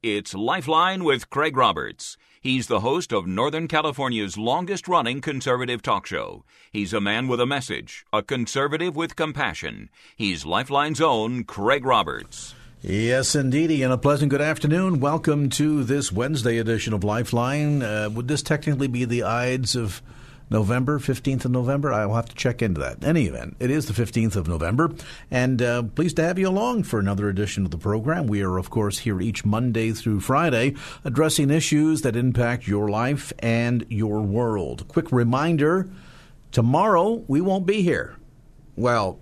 It's Lifeline with Craig Roberts. He's the host of Northern California's longest running conservative talk show. He's a man with a message, a conservative with compassion. He's Lifeline's own Craig Roberts. Yes, indeedy, and a pleasant good afternoon. Welcome to this Wednesday edition of Lifeline. Uh, would this technically be the Ides of November, 15th of November. I will have to check into that. In any event, it is the 15th of November, and uh, pleased to have you along for another edition of the program. We are, of course, here each Monday through Friday addressing issues that impact your life and your world. Quick reminder tomorrow we won't be here. Well,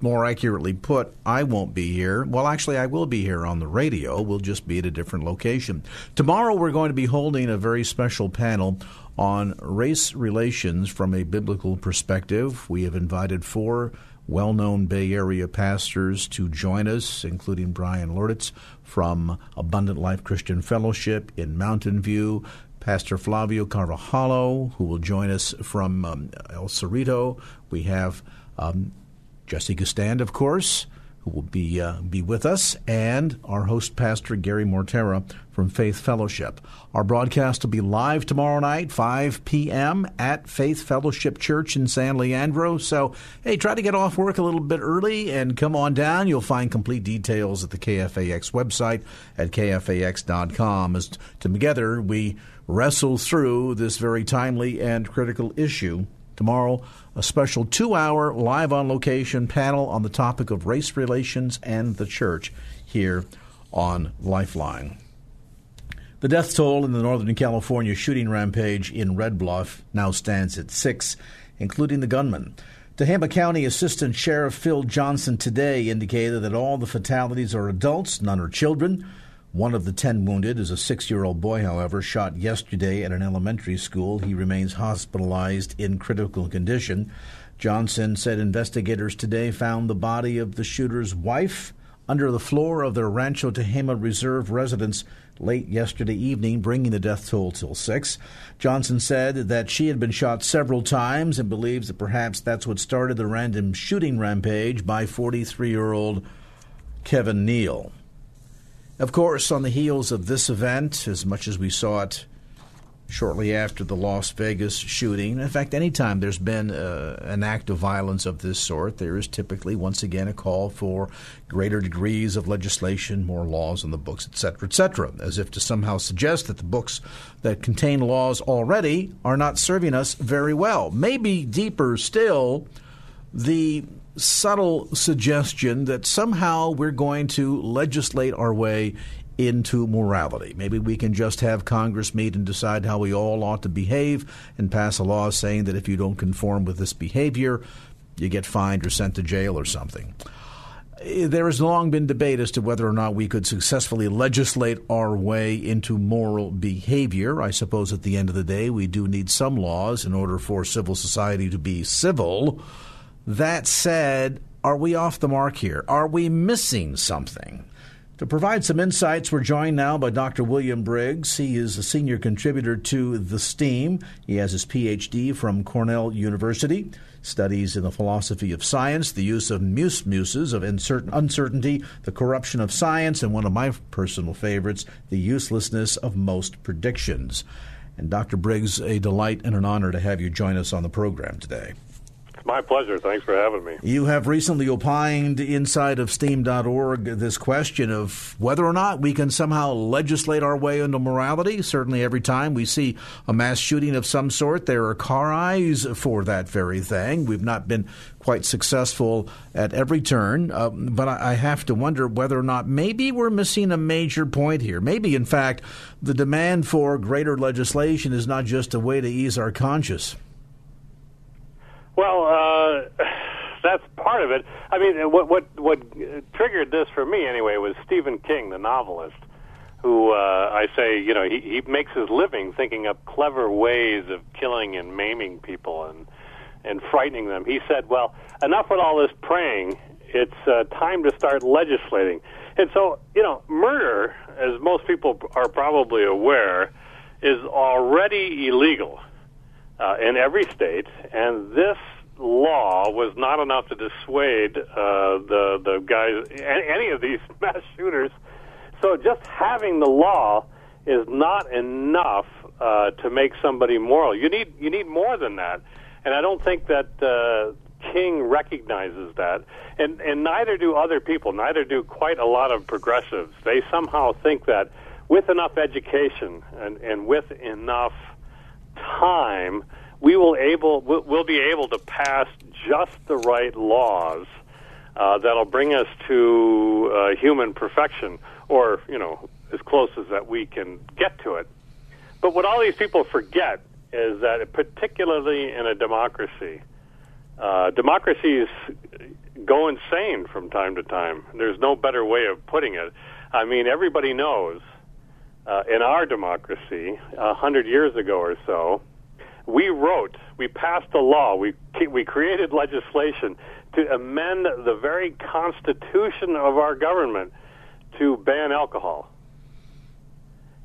more accurately put, I won't be here. Well, actually, I will be here on the radio. We'll just be at a different location. Tomorrow, we're going to be holding a very special panel on race relations from a biblical perspective. We have invited four well known Bay Area pastors to join us, including Brian Lourdes from Abundant Life Christian Fellowship in Mountain View, Pastor Flavio Carvajalo, who will join us from um, El Cerrito. We have um, Jesse Gistand, of course, who will be uh, be with us, and our host pastor Gary Mortera from Faith Fellowship. Our broadcast will be live tomorrow night, 5 p.m. at Faith Fellowship Church in San Leandro. So, hey, try to get off work a little bit early and come on down. You'll find complete details at the KFAX website at kfax.com. As together we wrestle through this very timely and critical issue Tomorrow, a special two hour live on location panel on the topic of race relations and the church here on Lifeline. The death toll in the Northern California shooting rampage in Red Bluff now stands at six, including the gunman. Tehama County Assistant Sheriff Phil Johnson today indicated that all the fatalities are adults, none are children. One of the ten wounded is a six year old boy, however, shot yesterday at an elementary school. He remains hospitalized in critical condition. Johnson said investigators today found the body of the shooter's wife under the floor of their Rancho Tehama Reserve residence late yesterday evening, bringing the death toll till six. Johnson said that she had been shot several times and believes that perhaps that's what started the random shooting rampage by 43 year old Kevin Neal. Of course, on the heels of this event, as much as we saw it shortly after the Las Vegas shooting, in fact, anytime there's been uh, an act of violence of this sort, there is typically, once again, a call for greater degrees of legislation, more laws on the books, etc., etc., as if to somehow suggest that the books that contain laws already are not serving us very well. Maybe deeper still, the subtle suggestion that somehow we're going to legislate our way into morality. Maybe we can just have Congress meet and decide how we all ought to behave and pass a law saying that if you don't conform with this behavior, you get fined or sent to jail or something. There has long been debate as to whether or not we could successfully legislate our way into moral behavior. I suppose at the end of the day, we do need some laws in order for civil society to be civil. That said, are we off the mark here? Are we missing something? To provide some insights, we're joined now by Dr. William Briggs. He is a senior contributor to The Stream. He has his PhD from Cornell University, studies in the philosophy of science, the use of muse muses of uncertainty, the corruption of science, and one of my personal favorites, the uselessness of most predictions. And Dr. Briggs, a delight and an honor to have you join us on the program today. My pleasure. Thanks for having me. You have recently opined inside of stream.org this question of whether or not we can somehow legislate our way into morality. Certainly, every time we see a mass shooting of some sort, there are car eyes for that very thing. We've not been quite successful at every turn, uh, but I have to wonder whether or not maybe we're missing a major point here. Maybe, in fact, the demand for greater legislation is not just a way to ease our conscience. Well, uh, that's part of it. I mean, what what what triggered this for me anyway was Stephen King, the novelist. who uh, I say, you know, he, he makes his living thinking up clever ways of killing and maiming people and and frightening them. He said, "Well, enough with all this praying. It's uh, time to start legislating." And so, you know, murder, as most people are probably aware, is already illegal uh, in every state, and this law was not enough to dissuade uh, the the guys, any of these mass shooters. So just having the law is not enough uh, to make somebody moral. You need you need more than that, and I don't think that uh, King recognizes that, and and neither do other people. Neither do quite a lot of progressives. They somehow think that with enough education and and with enough time we will able we'll be able to pass just the right laws uh, that'll bring us to uh, human perfection, or you know, as close as that we can get to it. But what all these people forget is that, particularly in a democracy, uh, democracies go insane from time to time. There's no better way of putting it. I mean, everybody knows uh, in our democracy, a hundred years ago or so, we wrote, we passed a law, we we created legislation to amend the very constitution of our government to ban alcohol.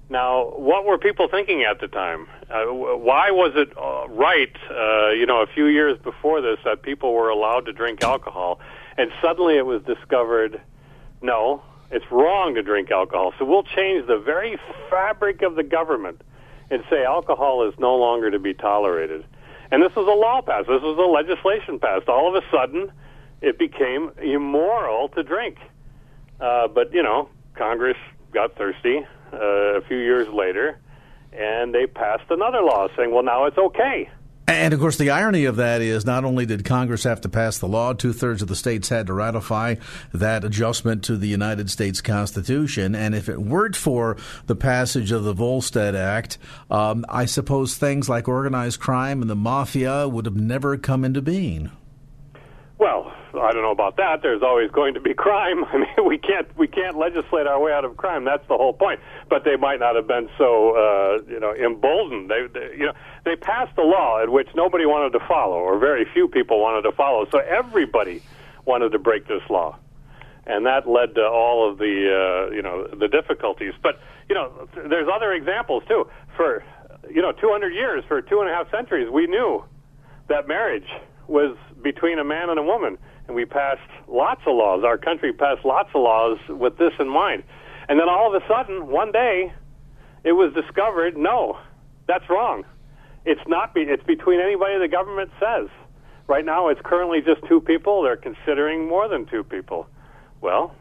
Now, what were people thinking at the time? Uh, why was it uh, right, uh, you know, a few years before this that people were allowed to drink alcohol, and suddenly it was discovered, no, it's wrong to drink alcohol. So we'll change the very fabric of the government and say alcohol is no longer to be tolerated. And this was a law passed. This was a legislation passed. All of a sudden, it became immoral to drink. Uh, but you know, Congress got thirsty uh, a few years later, and they passed another law saying, "Well, now it's okay." And of course, the irony of that is not only did Congress have to pass the law, two thirds of the states had to ratify that adjustment to the United States Constitution. And if it weren't for the passage of the Volstead Act, um, I suppose things like organized crime and the mafia would have never come into being. Well, I don't know about that. There's always going to be crime. I mean, we can't we can't legislate our way out of crime. That's the whole point. But they might not have been so uh, you know emboldened. They, they you know they passed a law at which nobody wanted to follow, or very few people wanted to follow. So everybody wanted to break this law, and that led to all of the uh, you know the difficulties. But you know, there's other examples too. For you know, 200 years, for two and a half centuries, we knew that marriage was between a man and a woman. And we passed lots of laws. Our country passed lots of laws with this in mind. And then all of a sudden, one day, it was discovered no, that's wrong. It's not. Be, it's between anybody the government says. Right now, it's currently just two people. They're considering more than two people. Well,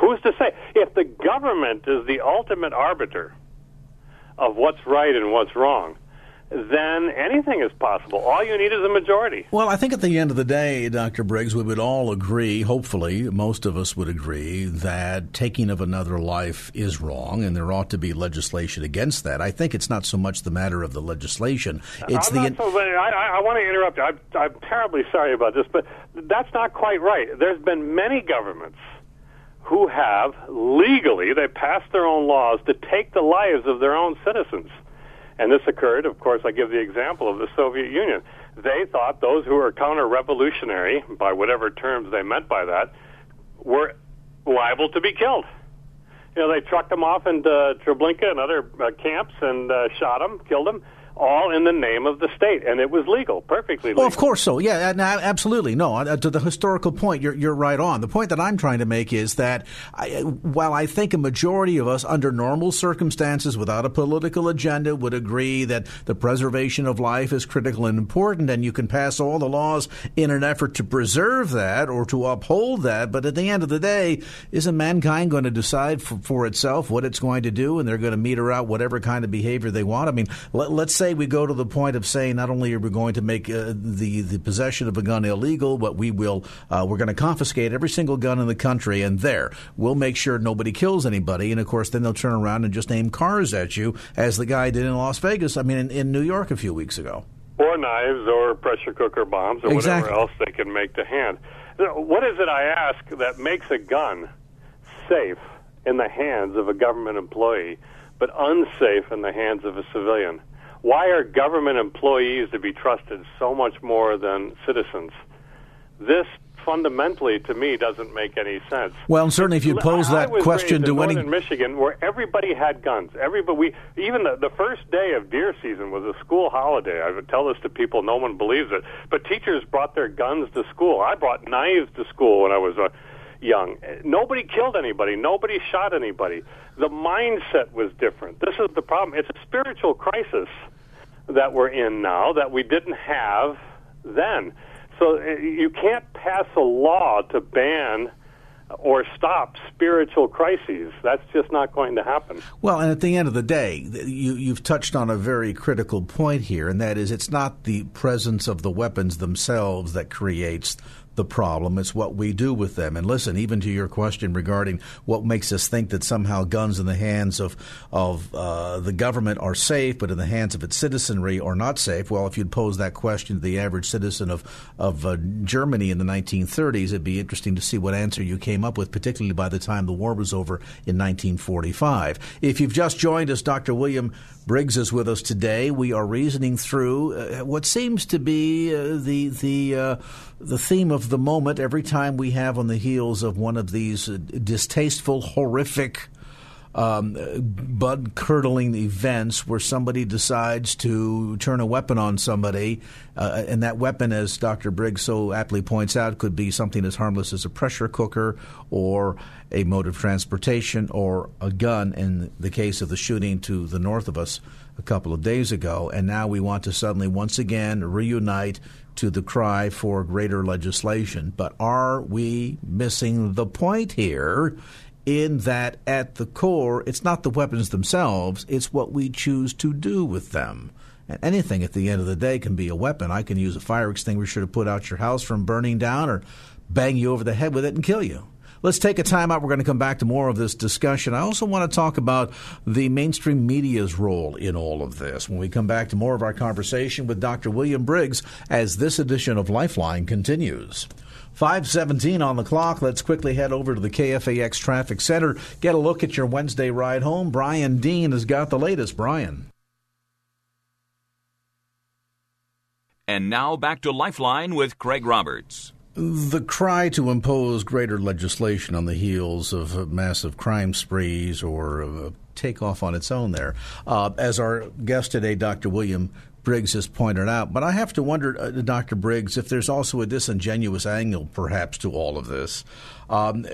who's to say? If the government is the ultimate arbiter of what's right and what's wrong, then anything is possible. All you need is a majority. Well, I think at the end of the day, Dr. Briggs, we would all agree, hopefully, most of us would agree, that taking of another life is wrong and there ought to be legislation against that. I think it's not so much the matter of the legislation. It's I'm the. Not so, I, I, I want to interrupt you. I'm, I'm terribly sorry about this, but that's not quite right. There's been many governments who have legally, they passed their own laws to take the lives of their own citizens. And this occurred, of course, I give the example of the Soviet Union. They thought those who were counter revolutionary, by whatever terms they meant by that, were liable to be killed. You know, they trucked them off into Treblinka and other uh, camps and uh, shot them, killed them all in the name of the state, and it was legal, perfectly legal. Well, of course so. Yeah, absolutely. No, uh, to the historical point, you're, you're right on. The point that I'm trying to make is that I, while I think a majority of us, under normal circumstances, without a political agenda, would agree that the preservation of life is critical and important, and you can pass all the laws in an effort to preserve that or to uphold that, but at the end of the day, isn't mankind going to decide for, for itself what it's going to do, and they're going to meter out whatever kind of behavior they want? I mean, let, let's say say we go to the point of saying not only are we going to make uh, the the possession of a gun illegal, but we will uh, we're going to confiscate every single gun in the country, and there we'll make sure nobody kills anybody. And of course, then they'll turn around and just aim cars at you, as the guy did in Las Vegas. I mean, in, in New York a few weeks ago. Or knives, or pressure cooker bombs, or exactly. whatever else they can make to hand. What is it I ask that makes a gun safe in the hands of a government employee, but unsafe in the hands of a civilian. Why are government employees to be trusted so much more than citizens? This fundamentally, to me, doesn't make any sense. Well, certainly, if you pose that question to any in Michigan, where everybody had guns, everybody, we, even the, the first day of deer season was a school holiday. I would tell this to people, no one believes it, but teachers brought their guns to school. I brought knives to school when I was uh, young. Nobody killed anybody. Nobody shot anybody. The mindset was different. This is the problem. It's a spiritual crisis that we're in now that we didn't have then. So uh, you can't pass a law to ban or stop spiritual crises. That's just not going to happen. Well, and at the end of the day, you, you've touched on a very critical point here, and that is it's not the presence of the weapons themselves that creates the problem. It's what we do with them. And listen, even to your question regarding what makes us think that somehow guns in the hands of of uh, the government are safe, but in the hands of its citizenry are not safe. Well, if you'd pose that question to the average citizen of of uh, Germany in the 1930s, it'd be interesting to see what answer you came up with, particularly by the time the war was over in 1945. If you've just joined us, Dr. William Briggs is with us today. We are reasoning through uh, what seems to be uh, the the uh, the theme of the moment every time we have on the heels of one of these uh, distasteful, horrific, um, blood curdling events where somebody decides to turn a weapon on somebody, uh, and that weapon, as Dr. Briggs so aptly points out, could be something as harmless as a pressure cooker or a mode of transportation or a gun in the case of the shooting to the north of us a couple of days ago. And now we want to suddenly once again reunite to the cry for greater legislation. But are we missing the point here? In that, at the core, it's not the weapons themselves, it's what we choose to do with them. And anything at the end of the day can be a weapon. I can use a fire extinguisher to put out your house from burning down or bang you over the head with it and kill you. Let's take a time out. We're going to come back to more of this discussion. I also want to talk about the mainstream media's role in all of this when we come back to more of our conversation with Dr. William Briggs as this edition of Lifeline continues. 517 on the clock. Let's quickly head over to the KFAX Traffic Center, get a look at your Wednesday ride home. Brian Dean has got the latest. Brian. And now back to Lifeline with Craig Roberts. The cry to impose greater legislation on the heels of massive crime sprees or uh, take off on its own there. Uh, as our guest today, Dr. William Briggs has pointed out. But I have to wonder, uh, Dr. Briggs, if there's also a disingenuous angle perhaps to all of this. Um,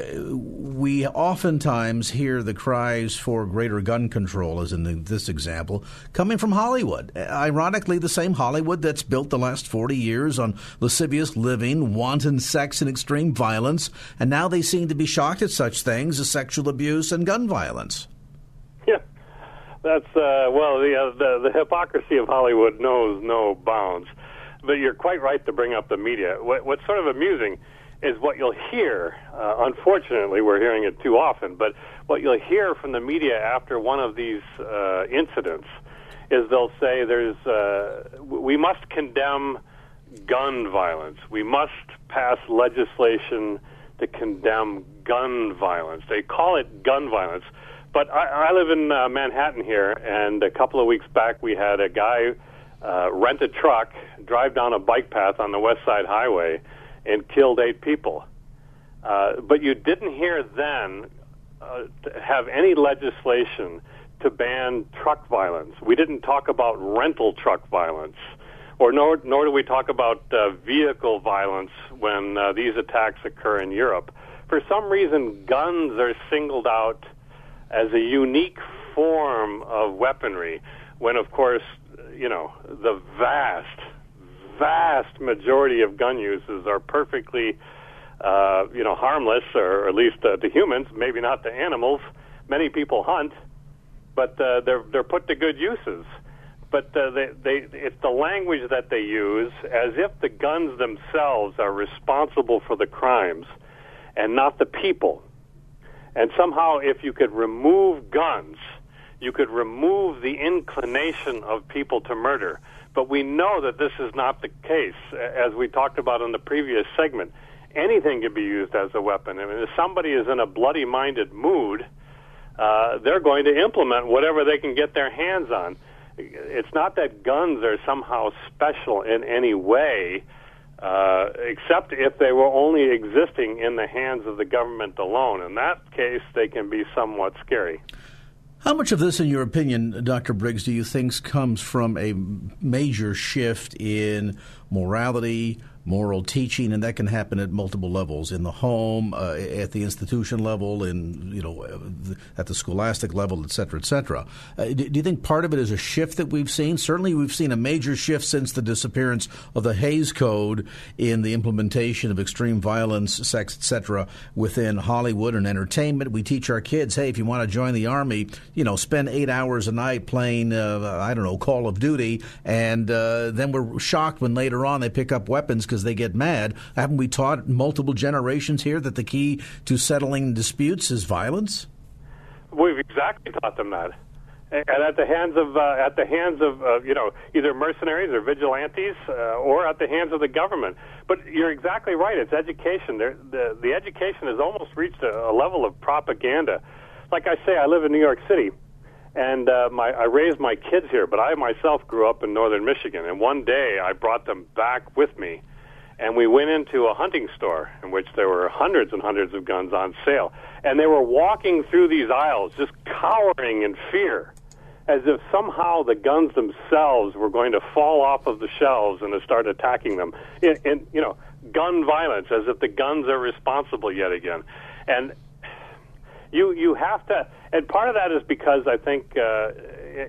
we oftentimes hear the cries for greater gun control, as in the, this example, coming from Hollywood. Ironically, the same Hollywood that's built the last 40 years on lascivious living, wanton sex, and extreme violence, and now they seem to be shocked at such things as sexual abuse and gun violence. Yeah. That's uh, well, the, uh, the the hypocrisy of Hollywood knows no bounds. But you're quite right to bring up the media. What, what's sort of amusing is what you'll hear. Uh, unfortunately, we're hearing it too often. But what you'll hear from the media after one of these uh, incidents is they'll say, "There's uh, we must condemn gun violence. We must pass legislation to condemn gun violence." They call it gun violence but I, I live in uh, Manhattan here, and a couple of weeks back we had a guy uh, rent a truck, drive down a bike path on the West Side Highway, and killed eight people. Uh, but you didn't hear then uh, have any legislation to ban truck violence. We didn't talk about rental truck violence, or nor nor do we talk about uh, vehicle violence when uh, these attacks occur in Europe. For some reason, guns are singled out as a unique form of weaponry, when of course, you know, the vast, vast majority of gun uses are perfectly, uh, you know, harmless, or at least uh, to humans, maybe not to animals. Many people hunt, but uh, they're they're put to good uses. But uh, they, they, it's the language that they use, as if the guns themselves are responsible for the crimes, and not the people. And somehow, if you could remove guns, you could remove the inclination of people to murder. But we know that this is not the case. As we talked about in the previous segment, anything can be used as a weapon. I mean, if somebody is in a bloody minded mood, uh, they're going to implement whatever they can get their hands on. It's not that guns are somehow special in any way, uh, Uh, except if they were only existing in the hands of the government alone. In that case, they can be somewhat scary. How much of this, in your opinion, Dr. Briggs, do you think comes from a major shift in morality, moral teaching, and that can happen at multiple levels in the home, uh, at the institution level, in you know, at the scholastic level, et cetera, et cetera. Uh, do, do, you think part of it is a shift that we've seen? Certainly, we've seen a major shift since the disappearance of the Hays Code in the implementation of extreme violence, sex, et cetera, within Hollywood and entertainment. We teach our kids, hey, if you want to join the army, you know, spend eight hours a night playing, uh, I don't know, Call of Duty, and uh, then we're shocked when later on they pick up weapons because they get mad. Haven't we taught multiple generations here that the key to settling disputes is violence? We've exactly taught them that, and at the hands of uh, at the hands of uh, you know either mercenaries or vigilantes, uh, or at the hands of the government. But you're exactly right. It's education. The the education has almost reached a, a level of propaganda. Like I say, I live in New York City and uh, my I raised my kids here, but I myself grew up in northern Michigan. And one day I brought them back with me, and we went into a hunting store in which there were hundreds and hundreds of guns on sale, and they were walking through these aisles just cowering in fear, as if somehow the guns themselves were going to fall off of the shelves and to start attacking them. In, in you know, gun violence, as if the guns are responsible yet again, and you you have to, and part of that is because I think, uh,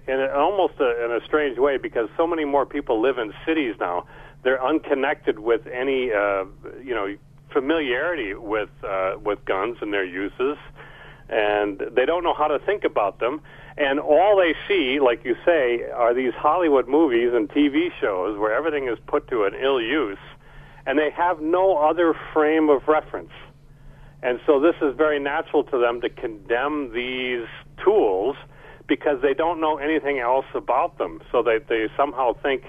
in a, almost a, in a strange way, because so many more people live in cities now, they're unconnected with any, uh, you know, familiarity with uh, with guns and their uses, and they don't know how to think about them. And all they see, like you say, are these Hollywood movies and TV shows where everything is put to an ill use, and they have no other frame of reference. And so this is very natural to them to condemn these tools because they don't know anything else about them. So they, they somehow think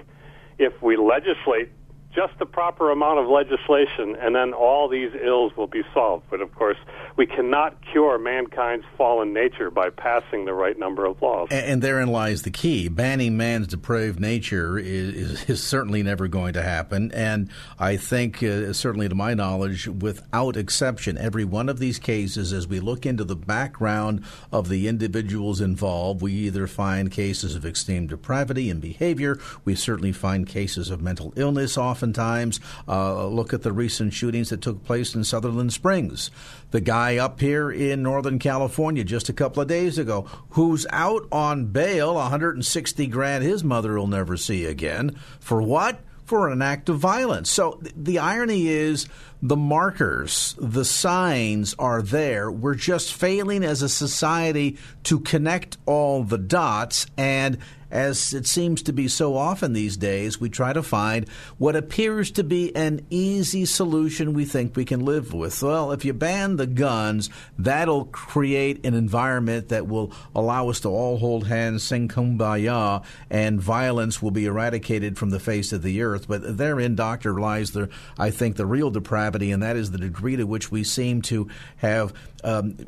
if we legislate just the proper amount of legislation, and then all these ills will be solved. But of course, we cannot cure mankind's fallen nature by passing the right number of laws. And, and therein lies the key. Banning man's depraved nature is, is, is, certainly never going to happen. And I think, uh, certainly to my knowledge, without exception, every one of these cases, as we look into the background of the individuals involved, we either find cases of extreme depravity and behavior, we certainly find cases of mental illness often oftentimes. Uh, look at the recent shootings that took place in Sutherland Springs. The guy up here in Northern California just a couple of days ago, who's out on bail, 160 grand his mother will never see again. For what? For an act of violence. So th- the irony is the markers, the signs are there. We're just failing as a society to connect all the dots and as it seems to be so often these days, we try to find what appears to be an easy solution we think we can live with. Well, if you ban the guns, that'll create an environment that will allow us to all hold hands, sing kumbaya, and violence will be eradicated from the face of the earth. But therein, Doctor, lies the, I think, the real depravity, and that is the degree to which we seem to have um,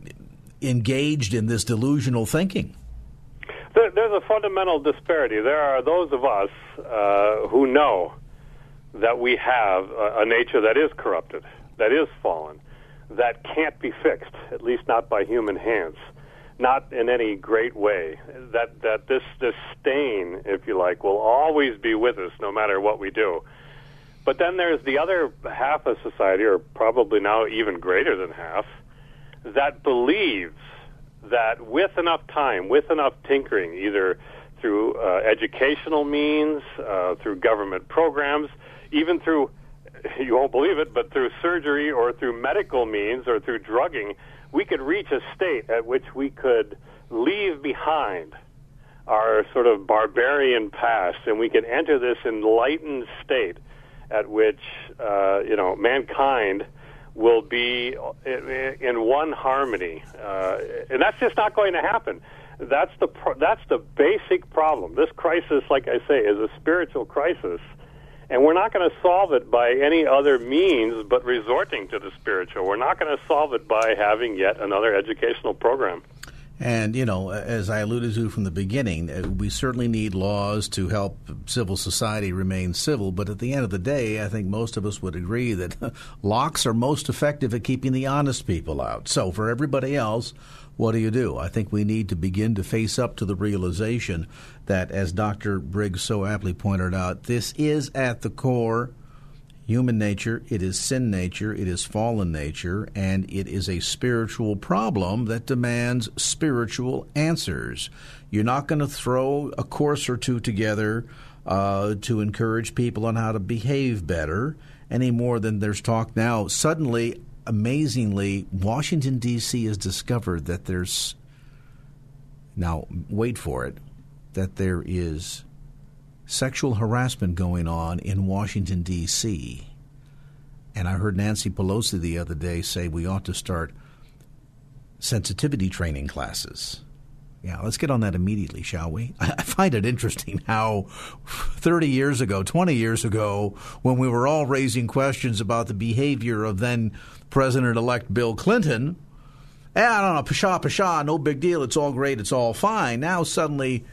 engaged in this delusional thinking. There, there's a fundamental disparity. There are those of us uh, who know that we have a, a nature that is corrupted, that is fallen, that can't be fixed, at least not by human hands, not in any great way. That that this this stain, if you like, will always be with us, no matter what we do. But then there's the other half of society, or probably now even greater than half, that believes that with enough time, with enough tinkering, either through uh, educational means, uh, through government programs, even through, you won't believe it, but through surgery or through medical means or through drugging, we could reach a state at which we could leave behind our sort of barbarian past and we could enter this enlightened state at which, uh, you know, mankind will be in one harmony, uh, and that's just not going to happen. That's the pro- that's the basic problem. This crisis, like I say, is a spiritual crisis, and we're not going to solve it by any other means but resorting to the spiritual. We're not going to solve it by having yet another educational program. And, you know, as I alluded to from the beginning, uh, we certainly need laws to help civil society remain civil. But at the end of the day, I think most of us would agree that locks are most effective at keeping the honest people out. So for everybody else, what do you do? I think we need to begin to face up to the realization that, as Dr. Briggs so aptly pointed out, this is at the core human nature, it is sin nature, it is fallen nature, and it is a spiritual problem that demands spiritual answers. You're not going to throw a course or two together uh, to encourage people on how to behave better any more than there's talk now. Suddenly, amazingly, Washington, D.C. has discovered that there's, now wait for it, that there is sexual harassment going on in Washington, D.C. And I heard Nancy Pelosi the other day say we ought to start sensitivity training classes. Yeah, let's get on that immediately, shall we? I find it interesting how 30 years ago, 20 years ago, when we were all raising questions about the behavior of then President elect Bill Clinton, eh, I don't know, pshaw, pshaw, no big deal, it's all great, it's all fine. Now suddenly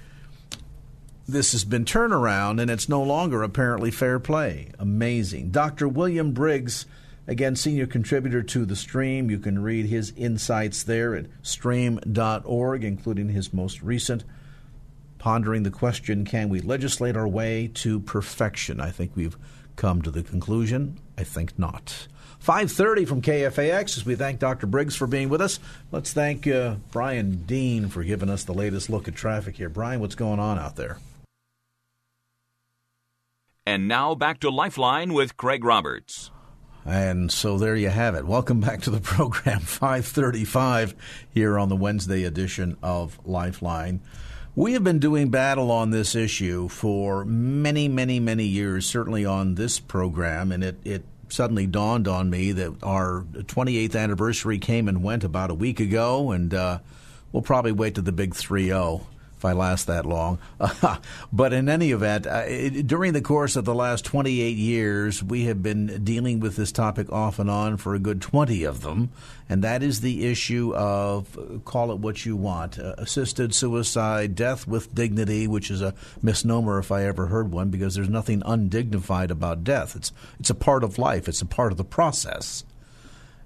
this has been turnaround and it's no longer apparently fair play. Amazing. Dr. William Briggs, again, senior contributor to The Stream. You can read his insights there at stream.org, including his most recent pondering the question can we legislate our way to perfection? I think we've come to the conclusion. I think not. 5.30 from KFAX as we thank Dr. Briggs for being with us. Let's thank uh, Brian Dean for giving us the latest look at traffic here. Brian, what's going on out there? And now back to Lifeline with Craig Roberts. And so there you have it. Welcome back to the program, 535 here on the Wednesday edition of Lifeline. We have been doing battle on this issue for many, many, many years, certainly on this program, and it, it suddenly dawned on me that our 28th anniversary came and went about a week ago, and uh, we'll probably wait to the big 3 0 if I last that long. but in any event, uh, during the course of the last 28 years, we have been dealing with this topic off and on for a good 20 of them, and that is the issue of call it what you want uh, assisted suicide, death with dignity, which is a misnomer if I ever heard one, because there's nothing undignified about death. It's, it's a part of life, it's a part of the process.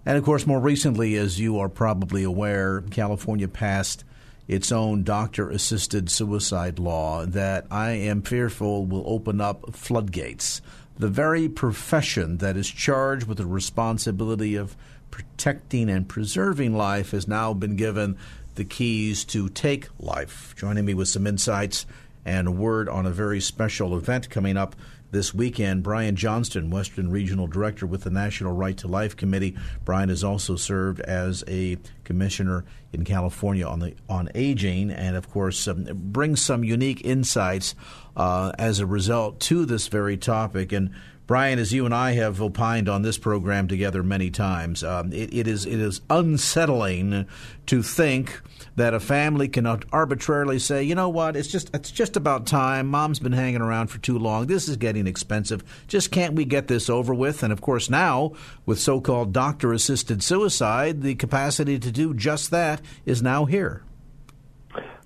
And of course, more recently, as you are probably aware, California passed its own doctor assisted suicide law that I am fearful will open up floodgates. The very profession that is charged with the responsibility of protecting and preserving life has now been given the keys to take life. Joining me with some insights and a word on a very special event coming up this weekend. Brian Johnston, Western Regional Director with the National Right to Life Committee. Brian has also served as a commissioner in California on the on aging, and of course um, brings some unique insights uh, as a result to this very topic. And Brian, as you and I have opined on this program together many times, um, it, it is it is unsettling to think that a family can arbitrarily say, you know what, it's just it's just about time. Mom's been hanging around for too long. This is getting expensive. Just can't we get this over with? And of course, now with so-called doctor-assisted suicide, the capacity to do just that is now here.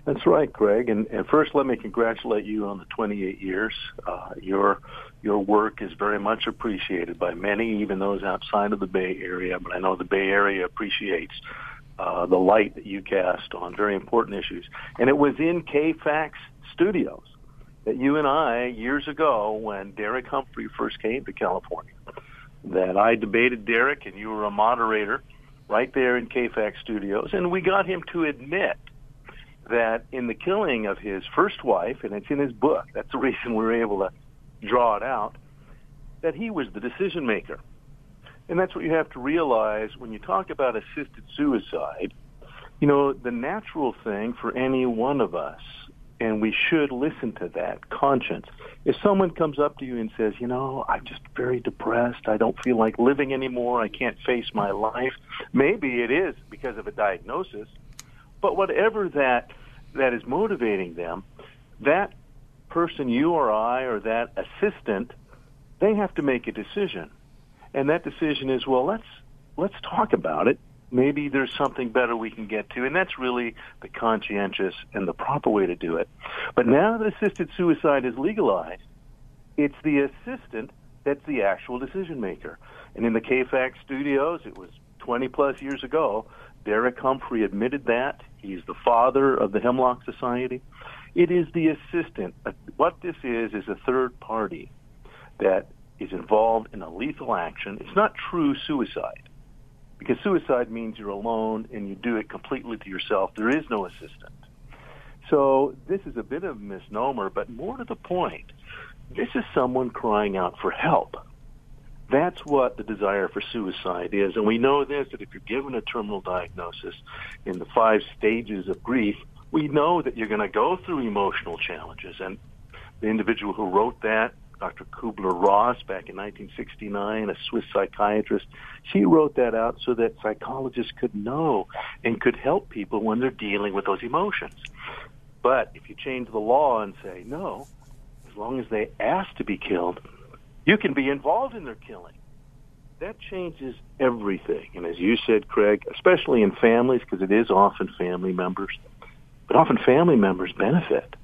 That's right, Greg. And, and first, let me congratulate you on the 28 years. Uh, your your work is very much appreciated by many, even those outside of the Bay Area. But I know the Bay Area appreciates uh, the light that you cast on very important issues. And it was in KFAX studios that you and I, years ago, when Derek Humphry first came to California, that I debated Derek and you were a moderator right there in KFAX studios. And we got him to admit that in the killing of his first wife, and it's in his book, that's the reason we were able to draw it out, that he was the decision maker. And that's what you have to realize when you talk about assisted suicide. You know, the natural thing for any one of us, and we should listen to that conscience. If someone comes up to you and says, you know, I'm just very depressed, I don't feel like living anymore, I can't face my life, maybe it is because of a diagnosis. But whatever that that is motivating them, that person, you or I, or that assistant, they have to make a decision. And that decision is, well, let's let's talk about it. maybe there's something better we can get to, and that's really the conscientious and the proper way to do it. But now that assisted suicide is legalized, it's the assistant that's the actual decision maker. And in the KFAX studios, it was 20 plus years ago, Derek Humphry admitted that. He's the father of the Hemlock Society. It is the assistant. What this is is a third party that is involved in a lethal action. It's not true suicide because suicide means you're alone and you do it completely to yourself. There is no assistant. So this is a bit of a misnomer, but more to the point, this is someone crying out for help. That's what the desire for suicide is. And we know this that if you're given a terminal diagnosis in the five stages of grief, we know that you're going to go through emotional challenges. And the individual who wrote that Dr. Kubler Ross back in 1969, a Swiss psychiatrist. She wrote that out so that psychologists could know and could help people when they're dealing with those emotions. But if you change the law and say, no, as long as they ask to be killed, you can be involved in their killing. That changes everything. And as you said, Craig, especially in families, because it is often family members, but often family members benefit.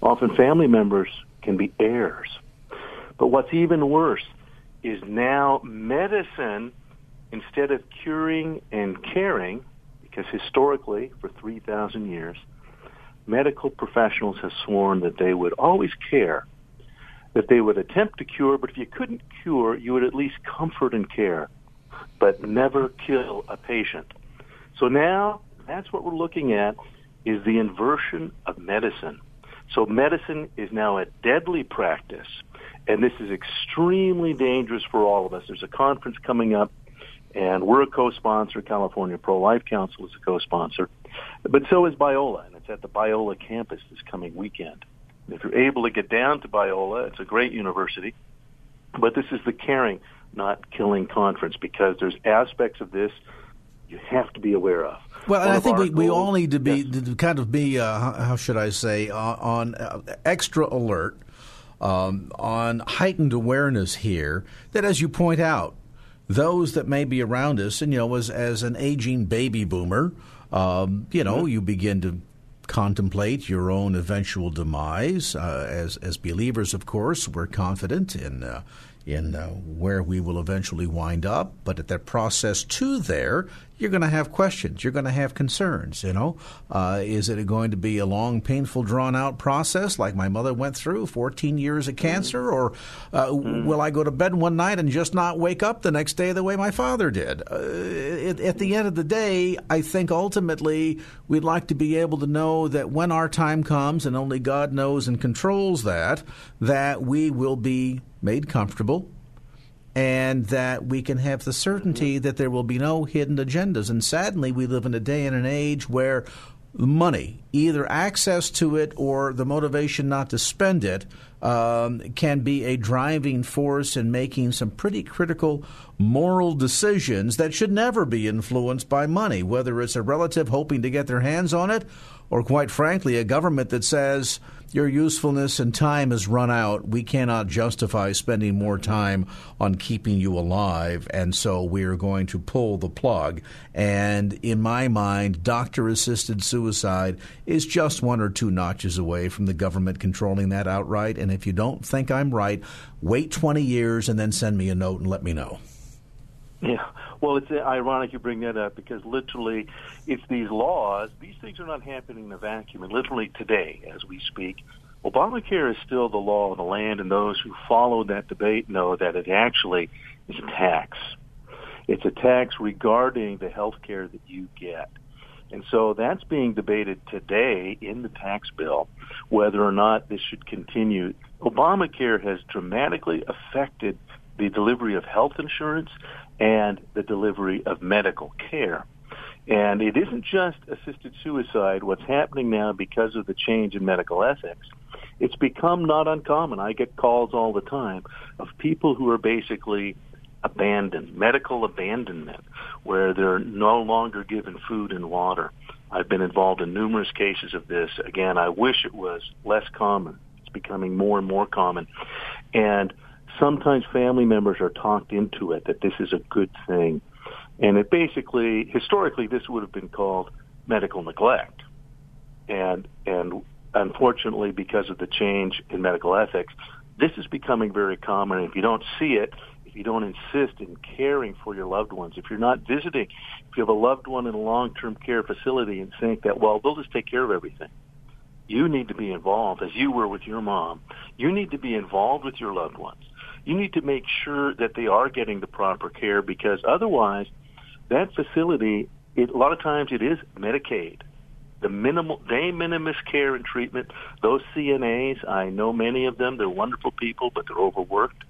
Often family members can be heirs but what's even worse is now medicine, instead of curing and caring, because historically, for 3,000 years, medical professionals have sworn that they would always care, that they would attempt to cure, but if you couldn't cure, you would at least comfort and care, but never kill a patient. So now, that's what we're looking at, is the inversion of medicine. So medicine is now a deadly practice and this is extremely dangerous for all of us. There's a conference coming up, and we're a co-sponsor. California Pro-Life Council is a co-sponsor, but so is Biola, and it's at the Biola campus this coming weekend. If you're able to get down to Biola, it's a great university, but this is the caring, not killing conference because there's aspects of this you have to be aware of. Well, and I think we, we all need to be yes. to kind of be uh, how should I say uh, on uh, extra alert um, on heightened awareness here that, as you point out, those that may be around us, and you know, as as an aging baby boomer, um, you know, mm-hmm. you begin to contemplate your own eventual demise. Uh, as as believers, of course, we're confident in uh, in uh, where we will eventually wind up. But at that process to there, you're going to have questions. You're going to have concerns. You know, uh, is it going to be a long, painful, drawn out process like my mother went through, 14 years of cancer, or uh, mm. will I go to bed one night and just not wake up the next day the way my father did? Uh, at the end of the day, I think ultimately we'd like to be able to know that when our time comes, and only God knows and controls that, that we will be made comfortable and that we can have the certainty that there will be no hidden agendas. And sadly, we live in a day and an age where money, either access to it or the motivation not to spend it, um, can be a driving force in making some pretty critical moral decisions that should never be influenced by money, whether it's a relative hoping to get their hands on it or, quite frankly, a government that says, your usefulness and time has run out. We cannot justify spending more time on keeping you alive, and so we are going to pull the plug. And in my mind, doctor assisted suicide is just one or two notches away from the government controlling that outright. And if you don't think I'm right, wait 20 years and then send me a note and let me know. Yeah. Well, it's ironic you bring that up because literally, it's these laws. These things are not happening in a vacuum. And literally today, as we speak, Obamacare is still the law of the land, and those who follow that debate know that it actually is a tax. It's a tax regarding the health care that you get. And so that's being debated today in the tax bill, whether or not this should continue. Obamacare has dramatically affected the delivery of health insurance and the delivery of medical care. And it isn't just assisted suicide. What's happening now because of the change in medical ethics, it's become not uncommon. I get calls all the time of people who are basically abandoned, medical abandonment, where they're no longer given food and water. I've been involved in numerous cases of this. Again, I wish it was less common. It's becoming more and more common. And sometimes family members are talked into it that this is a good thing. And it basically, historically, this would have been called medical neglect. And, and unfortunately, because of the change in medical ethics, this is becoming very common. If you don't see it, if you don't insist in caring for your loved ones, if you're not visiting, if you have a loved one in a long-term care facility and think that, well, they'll just take care of everything. You need to be involved, as you were with your mom. You need to be involved with your loved ones. You need to make sure that they are getting the proper care because otherwise, that facility, it, a lot of times it is Medicaid the minimal de minimis care and treatment. Those CNAs, I know many of them. They're wonderful people, but they're overworked,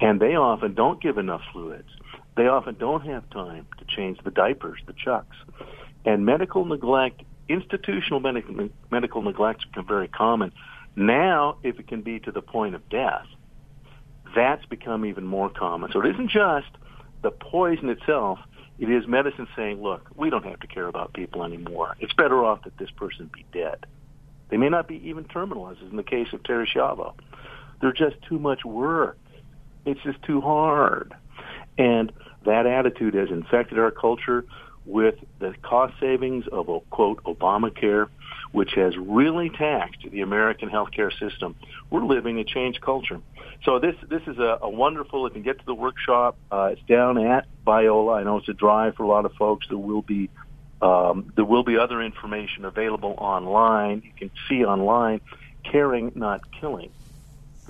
and they often don't give enough fluids. They often don't have time to change the diapers, the chucks, and medical neglect. Institutional medical medical neglect become very common. Now, if it can be to the point of death, that's become even more common. So it isn't just the poison itself, it is medicine saying, look, we don't have to care about people anymore. It's better off that this person be dead. They may not be even terminal, as in the case of Terri Schiavo. They're just too much work. It's just too hard. And that attitude has infected our culture with the cost savings of, a quote, Obamacare, which has really taxed the American healthcare system. We're living a changed culture. So this this is a, a wonderful. If you get to the workshop, uh, it's down at Biola. I know it's a drive for a lot of folks. There will be um, there will be other information available online. You can see online, caring not killing.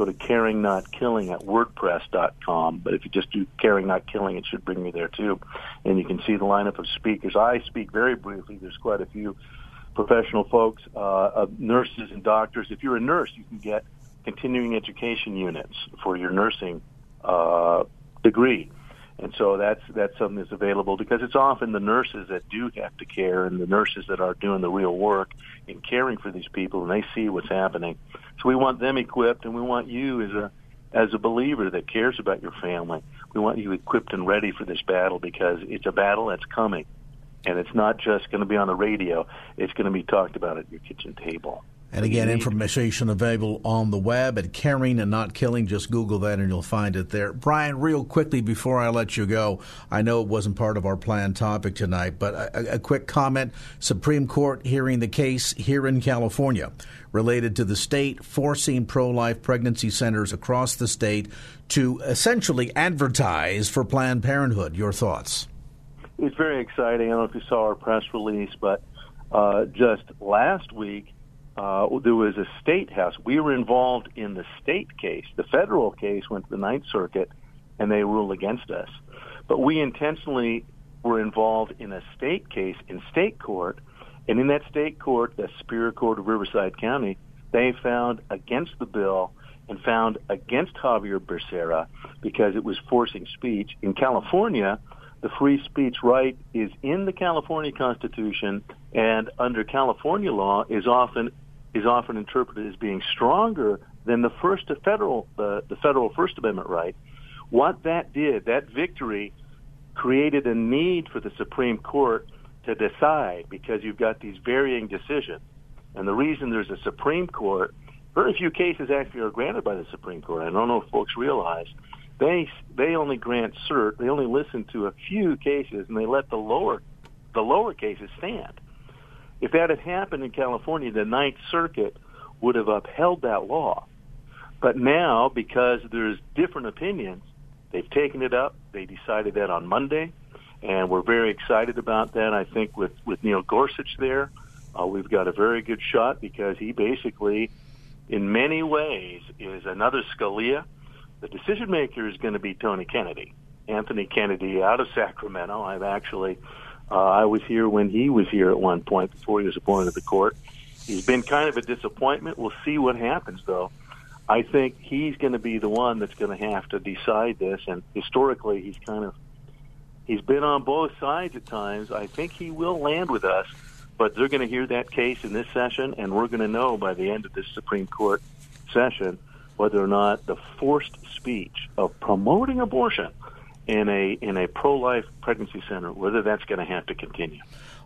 Go to caring not killing at wordpress.com. But if you just do caring not killing, it should bring you there too, and you can see the lineup of speakers. I speak very briefly. There's quite a few professional folks, uh, nurses and doctors. If you're a nurse, you can get continuing education units for your nursing uh, degree. And so that's that's something that's available because it's often the nurses that do have to care and the nurses that are doing the real work in caring for these people and they see what's happening. So we want them equipped and we want you as a as a believer that cares about your family. We want you equipped and ready for this battle because it's a battle that's coming. And it's not just going to be on the radio. It's going to be talked about at your kitchen table. And again, information available on the web at Caring and Not Killing. Just Google that and you'll find it there. Brian, real quickly before I let you go, I know it wasn't part of our planned topic tonight, but a, a quick comment. Supreme Court hearing the case here in California related to the state forcing pro life pregnancy centers across the state to essentially advertise for Planned Parenthood. Your thoughts? It's very exciting. I don't know if you saw our press release, but uh, just last week, uh, there was a state house. We were involved in the state case. The federal case went to the Ninth Circuit, and they ruled against us. But we intentionally were involved in a state case in state court, and in that state court, the Superior Court of Riverside County, they found against the bill and found against Xavier Becerra because it was forcing speech. In California, the free speech right is in the California Constitution and under California law is often is often interpreted as being stronger than the first federal the, the federal First Amendment right. What that did, that victory created a need for the Supreme Court to decide because you've got these varying decisions. And the reason there's a Supreme Court, very few cases actually are granted by the Supreme Court. I don't know if folks realize they they only grant cert. They only listen to a few cases, and they let the lower the lower cases stand. If that had happened in California, the Ninth Circuit would have upheld that law. But now, because there's different opinions, they've taken it up. They decided that on Monday, and we're very excited about that. I think with with Neil Gorsuch there, uh, we've got a very good shot because he basically, in many ways, is another Scalia. The decision maker is going to be Tony Kennedy, Anthony Kennedy out of Sacramento. I've actually uh, I was here when he was here at one point before he was appointed to the court. He's been kind of a disappointment. We'll see what happens, though. I think he's going to be the one that's going to have to decide this. And historically, he's kind of he's been on both sides at times. I think he will land with us, but they're going to hear that case in this session, and we're going to know by the end of this Supreme Court session whether or not the forced speech of promoting abortion in a in a pro life pregnancy center, whether that's going to have to continue.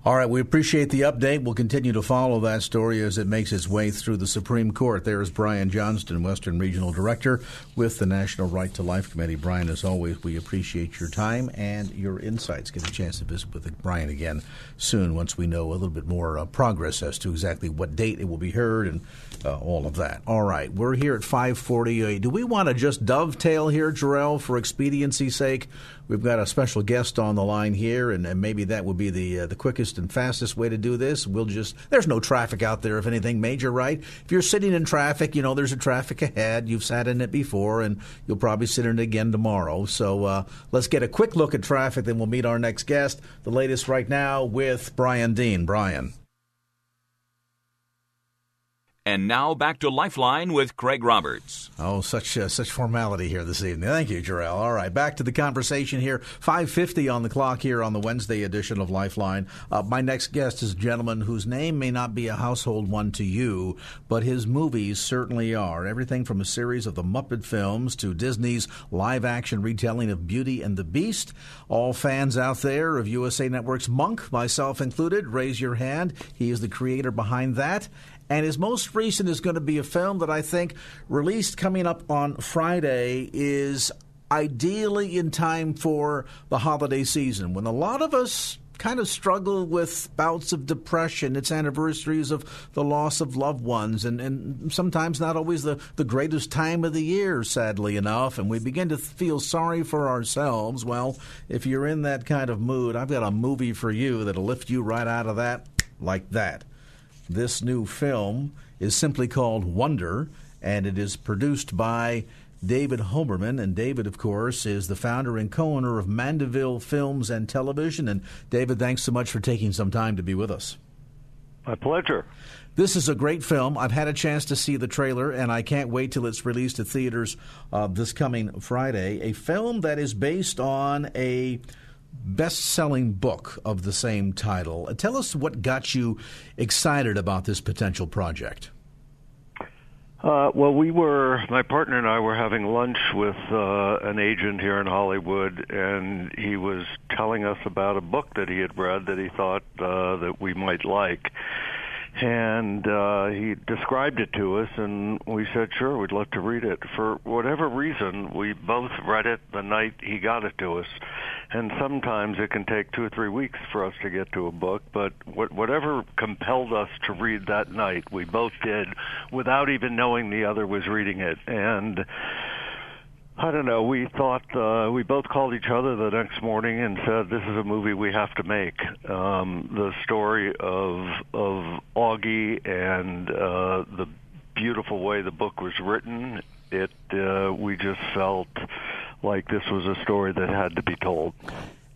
All right, we appreciate the update. We'll continue to follow that story as it makes its way through the Supreme Court. There is Brian Johnston, Western Regional Director with the National Right to Life Committee. Brian, as always, we appreciate your time and your insights. Get a chance to visit with Brian again soon once we know a little bit more uh, progress as to exactly what date it will be heard and uh, all of that. All right, we're here at 540. Do we want to just dovetail here, Jarrell, for expediency's sake? We've got a special guest on the line here, and, and maybe that would be the uh, the quickest and fastest way to do this. We'll just there's no traffic out there if anything major, right? If you're sitting in traffic, you know there's a traffic ahead. You've sat in it before, and you'll probably sit in it again tomorrow. So uh, let's get a quick look at traffic, then we'll meet our next guest. The latest right now with Brian Dean. Brian. And now back to Lifeline with Craig Roberts. Oh, such uh, such formality here this evening. Thank you, Jarrell. All right, back to the conversation here. Five fifty on the clock here on the Wednesday edition of Lifeline. Uh, my next guest is a gentleman whose name may not be a household one to you, but his movies certainly are. Everything from a series of the Muppet films to Disney's live action retelling of Beauty and the Beast. All fans out there of USA Network's Monk, myself included, raise your hand. He is the creator behind that. And his most recent is going to be a film that I think released coming up on Friday is ideally in time for the holiday season when a lot of us kind of struggle with bouts of depression. It's anniversaries of the loss of loved ones, and, and sometimes not always the, the greatest time of the year, sadly enough. And we begin to feel sorry for ourselves. Well, if you're in that kind of mood, I've got a movie for you that'll lift you right out of that like that. This new film is simply called Wonder, and it is produced by David Hoberman. And David, of course, is the founder and co owner of Mandeville Films and Television. And David, thanks so much for taking some time to be with us. My pleasure. This is a great film. I've had a chance to see the trailer, and I can't wait till it's released to theaters uh, this coming Friday. A film that is based on a best selling book of the same title. Uh, tell us what got you excited about this potential project. Uh, well, we were, my partner and I were having lunch with uh, an agent here in Hollywood, and he was telling us about a book that he had read that he thought uh, that we might like and uh, he described it to us, and we said, "Sure, we'd love to read it." For whatever reason, we both read it the night he got it to us, and sometimes it can take two or three weeks for us to get to a book. But whatever compelled us to read that night, we both did, without even knowing the other was reading it, and I don't know. We thought uh, we both called each other the next morning and said, "This is a movie we have to make." Um, the story of of Augie and uh, the beautiful way the book was written. It uh, we just felt like this was a story that had to be told.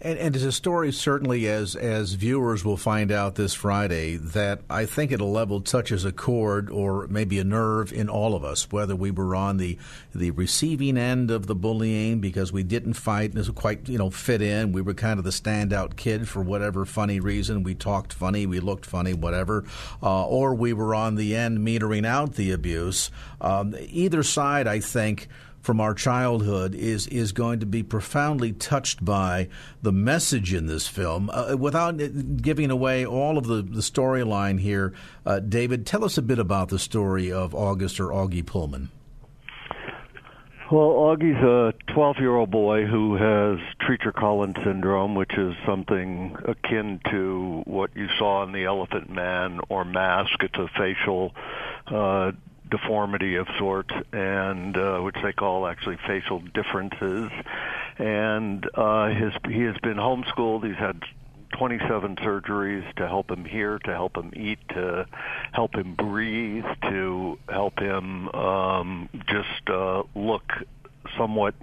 And, and it's a story, certainly, as as viewers will find out this Friday, that I think at a level touches a chord or maybe a nerve in all of us, whether we were on the the receiving end of the bullying because we didn't fight and quite you know fit in. We were kind of the standout kid for whatever funny reason. We talked funny, we looked funny, whatever, uh, or we were on the end metering out the abuse. Um, either side, I think from our childhood is is going to be profoundly touched by the message in this film. Uh, without giving away all of the, the storyline here, uh, David, tell us a bit about the story of August or Augie Pullman. Well, Augie's a 12 year old boy who has Treacher Collins syndrome, which is something akin to what you saw in The Elephant Man or Mask. It's a facial uh, deformity of sorts, and uh, which they call actually facial differences. And uh, his he has been homeschooled. He's had 27 surgeries to help him hear, to help him eat, to help him breathe, to help him um, just uh, look somewhat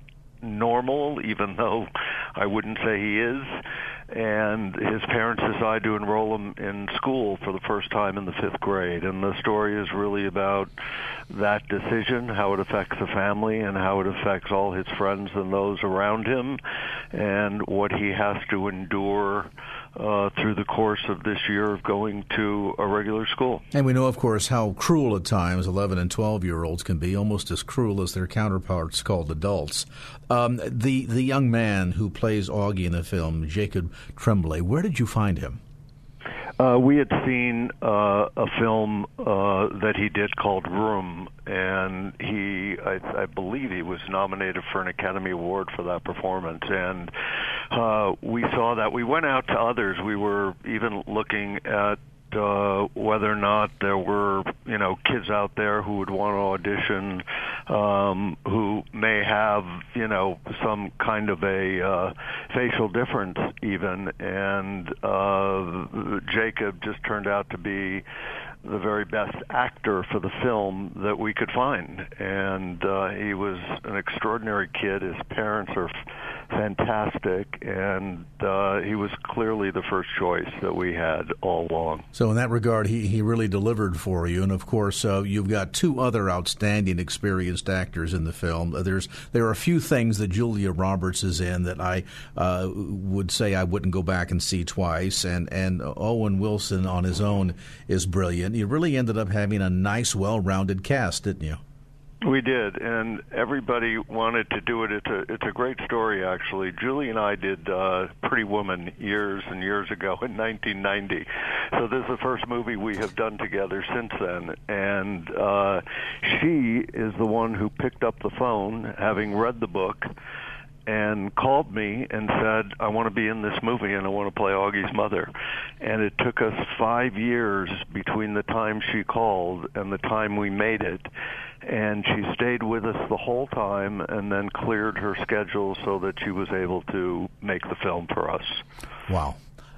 normal, even though I wouldn't say he is and his parents decide to enroll him in school for the first time in the fifth grade. And the story is really about that decision, how it affects the family, and how it affects all his friends and those around him, and what he has to endure uh, through the course of this year of going to a regular school. And we know, of course, how cruel at times 11 and 12 year olds can be, almost as cruel as their counterparts called adults. Um, the, the young man who plays Augie in the film, Jacob Tremblay, where did you find him? Uh, we had seen uh, a film uh, that he did called Room, and he, I, I believe, he was nominated for an Academy Award for that performance. And uh, we saw that. We went out to others. We were even looking at uh, whether or not there were, you know, kids out there who would want to audition, um, who may have, you know, some kind of a uh, facial difference even. And uh, Jacob just turned out to be the very best actor for the film that we could find. And uh, he was an extraordinary kid. His parents are fantastic, and uh, he was clearly the first choice that we had all along. So, in that regard, he, he really delivered for you. And of course, uh, you've got two other outstanding, experienced actors in the film. Uh, there's there are a few things that Julia Roberts is in that I uh, would say I wouldn't go back and see twice. And and Owen Wilson on his own is brilliant. You really ended up having a nice, well-rounded cast, didn't you? We did, and everybody wanted to do it. It's a it's a great story, actually. Julie and I did uh, Pretty Woman years and years ago in 1990. So this is the first movie we have done together since then. And uh, she is the one who picked up the phone, having read the book, and called me and said, I want to be in this movie and I want to play Augie's mother. And it took us five years between the time she called and the time we made it and she stayed with us the whole time and then cleared her schedule so that she was able to make the film for us. Wow.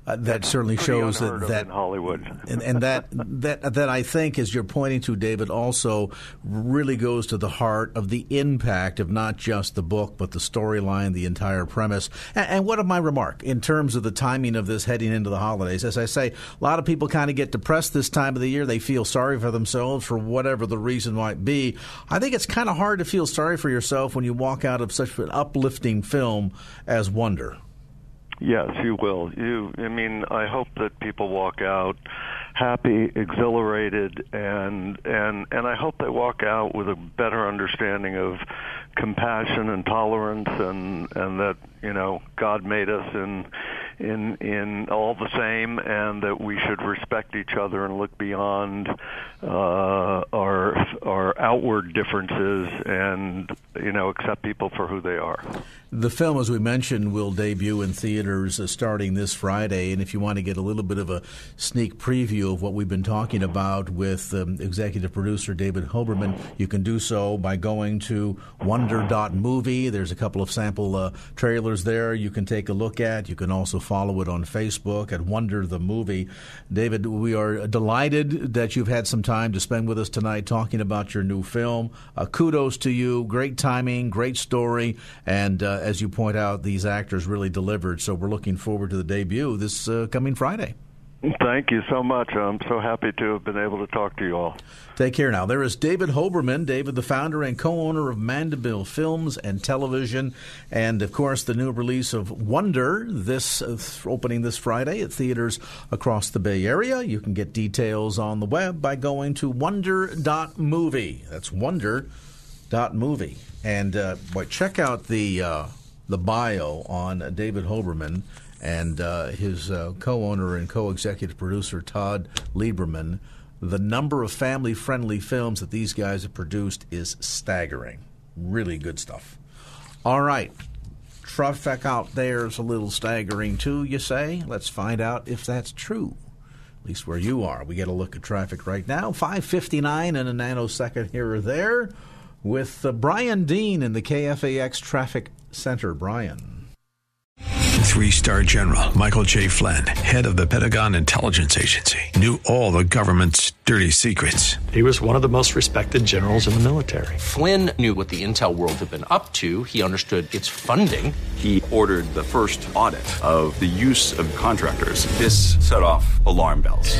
Uh, that certainly shows that, that Hollywood, and, and, that that that I think, as you're pointing to, David, also really goes to the heart of the impact of not just the book, but the storyline, the entire premise. And, and what of my remark in terms of the timing of this heading into the holidays? As I say, a lot of people kind of get depressed this time of the year. They feel sorry for themselves for whatever the reason might be. I think it's kind of hard to feel sorry for yourself when you walk out of such an uplifting film as Wonder. Yes, you will. You, I mean, I hope that people walk out happy, exhilarated, and and and I hope they walk out with a better understanding of compassion and tolerance, and and that you know God made us in in in all the same, and that we should respect each other and look beyond uh, our our outward differences, and you know accept people for who they are. The film, as we mentioned, will debut in theaters uh, starting this Friday. And if you want to get a little bit of a sneak preview of what we've been talking about with um, executive producer David Hoberman, you can do so by going to wonder.movie. There's a couple of sample uh, trailers there you can take a look at. You can also follow it on Facebook at Wonder the Movie. David, we are delighted that you've had some time to spend with us tonight talking about your new film. Uh, kudos to you. Great timing, great story, and uh, as you point out, these actors really delivered. So we're looking forward to the debut this uh, coming Friday. Thank you so much. I'm so happy to have been able to talk to you all. Take care now. There is David Hoberman, David, the founder and co owner of Mandeville Films and Television, and of course, the new release of Wonder, this uh, opening this Friday at theaters across the Bay Area. You can get details on the web by going to wonder.movie. That's wonder.movie. And uh, boy, check out the, uh, the bio on David Hoberman and uh, his uh, co-owner and co-executive producer Todd Lieberman, the number of family-friendly films that these guys have produced is staggering. Really good stuff. All right. Traffic out there is a little staggering too, you say? Let's find out if that's true. At least where you are. We get a look at traffic right now. 559 and a nanosecond here or there with uh, Brian Dean in the KFAX Traffic Center. Brian. Three star general Michael J. Flynn, head of the Pentagon Intelligence Agency, knew all the government's dirty secrets. He was one of the most respected generals in the military. Flynn knew what the intel world had been up to, he understood its funding. He ordered the first audit of the use of contractors. This set off alarm bells.